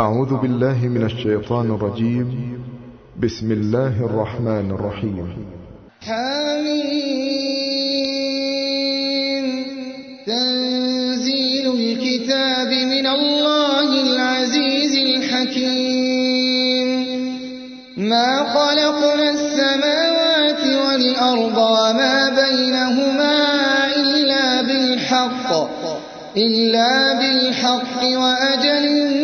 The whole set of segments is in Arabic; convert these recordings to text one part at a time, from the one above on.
أعوذ بالله من الشيطان الرجيم. بسم الله الرحمن الرحيم. حميم. تنزيل الكتاب من الله العزيز الحكيم. ما خلقنا السماوات والأرض وما بينهما إلا بالحق إلا بالحق وأجل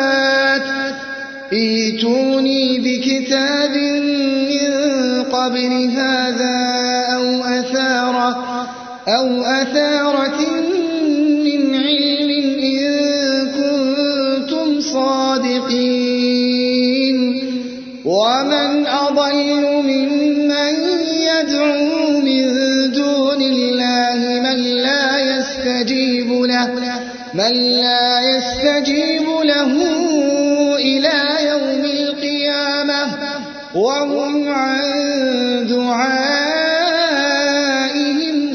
ايتوني بكتاب من قبل هذا أو أثارة, أو أثارة من علم إن كنتم صادقين. ومن أضل ممن يدعو من دون الله من لا يستجيب له من لا يستجيب له إلى يوم القيامة وهم عن دعائهم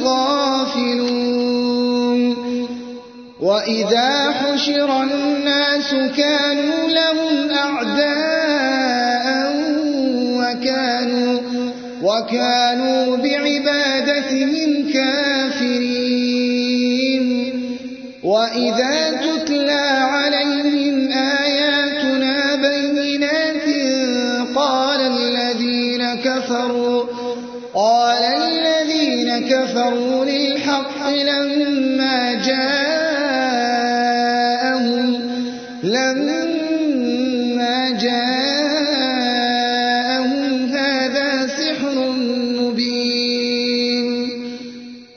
غافلون. وإذا حشر الناس كانوا لهم أعداء وكانوا, وكانوا بعبادتهم كافرين. وإذا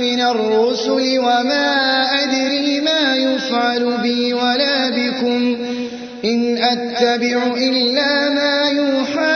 من الرسل وما أدري ما يفعل بي ولا بكم إن أتبع إلا ما يوحى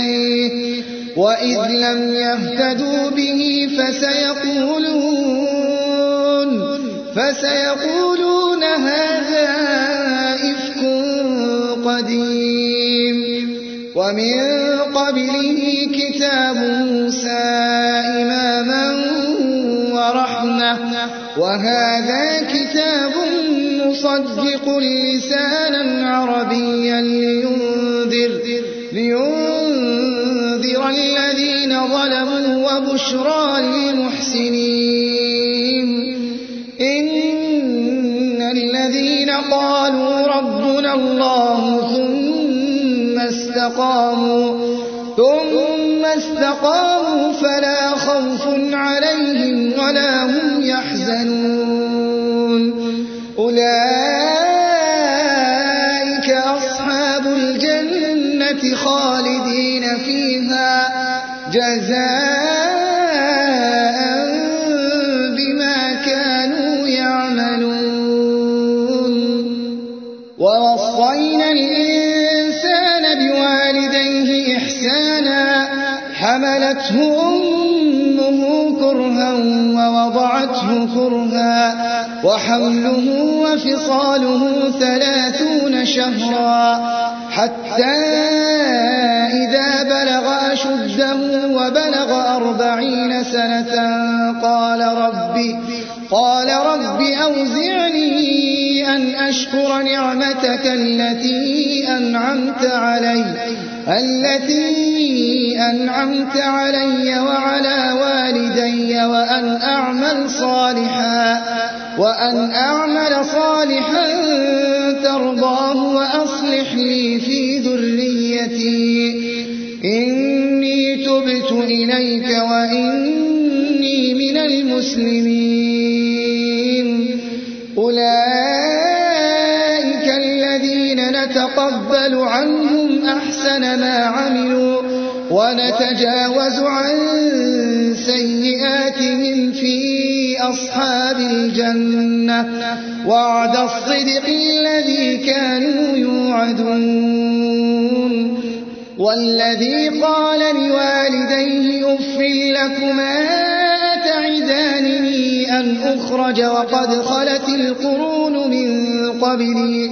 وإذ لم يهتدوا به فسيقولون فسيقولون هذا إفك قديم ومن قبله كتاب موسى إماما ورحمة وهذا كتاب مصدق لسانا عربيا لينذر, لينذر ظلموا وبشرى للمحسنين. إن الذين قالوا ربنا الله ثم استقاموا ثم استقاموا فلا خوف عليهم ولا هم يحزنون. أولئك إحسانا حملته أمه كرها ووضعته كرها وحمله وفصاله ثلاثون شهرا حتى إذا بلغ أشده وبلغ أربعين سنة قال ربي قال رب أوزعني أن أشكر نعمتك التي أنعمت علي. التي أنعمت علي وعلى والدي وأن أعمل صالحا وأن أعمل صالحا ترضاه وأصلح لي في ذريتي. إني تبت إليك وإني من المسلمين. أولئك الذين نتقبل عنهم أحسن ما عملوا ونتجاوز عن سيئاتهم في أصحاب الجنة. وعد الصدق الذي كانوا يوعدون. والذي قال لوالديه أف لكما أتعدانني أن أخرج وقد خلت القرون من قبلي.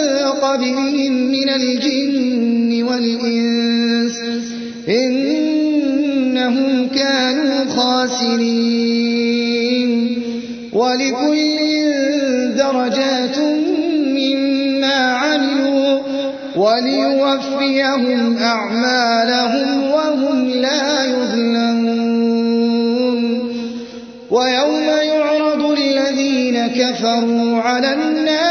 قبلهم من الجن والإنس إنهم كانوا خاسرين ولكل درجات مما عملوا وليوفيهم أعمالهم وهم لا يظلمون ويوم يعرض الذين كفروا على النار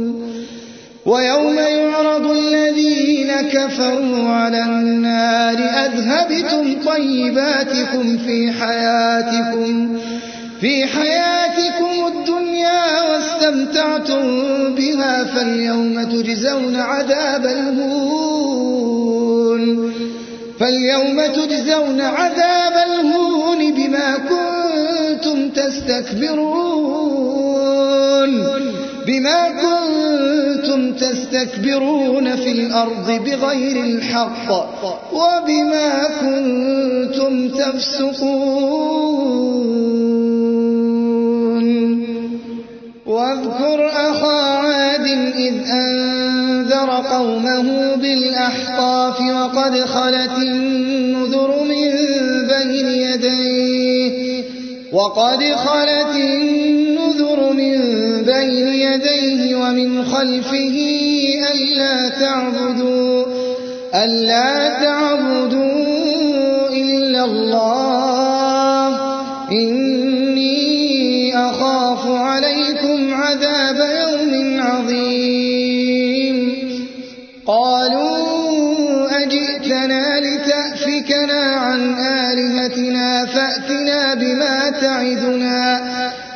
ويوم يعرض الذين كفروا على النار أذهبتم طيباتكم في حياتكم في حياتكم الدنيا واستمتعتم بها فاليوم تجزون عذاب الهون فاليوم تجزون عذاب الهون بما كنتم تستكبرون بما كنتم تستكبرون في الأرض بغير الحق وبما كنتم تفسقون واذكر أخا عاد إذ أنذر قومه بالأحقاف وقد خلت النذر من بين يديه وقد خلت النذر بين يديه ومن خلفه ألا تعبدوا ألا تعبدوا إلا الله. إني أخاف عليكم عذاب يوم عظيم. قالوا أجئتنا لتأفكنا عن آلهتنا فأتنا بما تعدنا.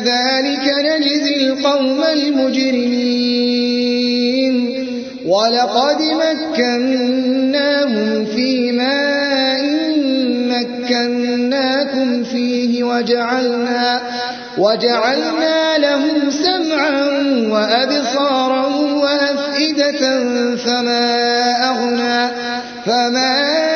كذلك نجزي القوم المجرمين. ولقد مكناهم في ماء مكناكم فيه وجعلنا وجعلنا لهم سمعا وأبصارا وأفئدة فما أغنى فما أغنى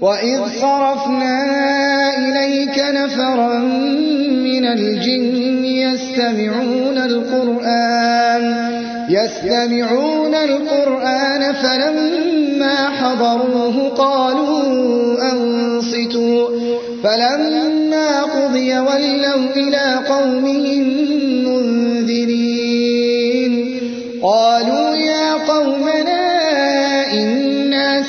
وإذ صرفنا إليك نفرا من الجن يستمعون القرآن يستمعون القرآن فلما حضروه قالوا أنصتوا فلما قضي ولوا إلى قومهم منذرين قالوا يا قومنا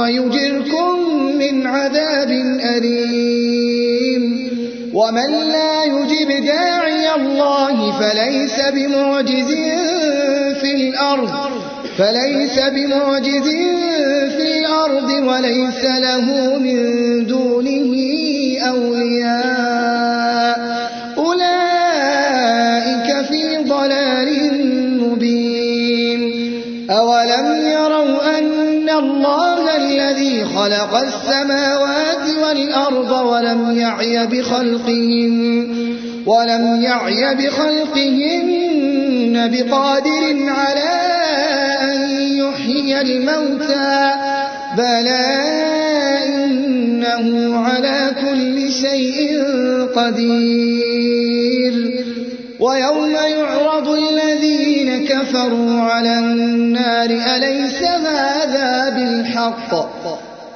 ويجركم من عذاب أليم. ومن لا يجب داعي الله فليس بمعجز في الأرض فليس بمعجز في الأرض وليس له من دونه أولياء. خلق السماوات والأرض ولم يعي بخلقهم ولم يعي بخلقهن بقادر على أن يحيي الموتى بلى إنه على كل شيء قدير. ويوم يعرض الذين كفروا على النار أليس هذا بالحق؟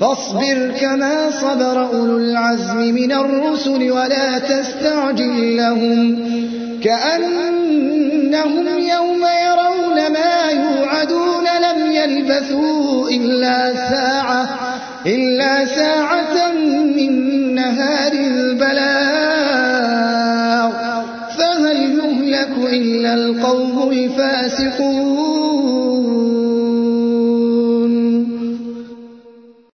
فاصبر كما صبر أولو العزم من الرسل ولا تستعجل لهم كأنهم يوم يرون ما يوعدون لم يلبثوا إلا ساعة إلا ساعة من نهار البلاغ. فهل يهلك إلا القوم الفاسقون؟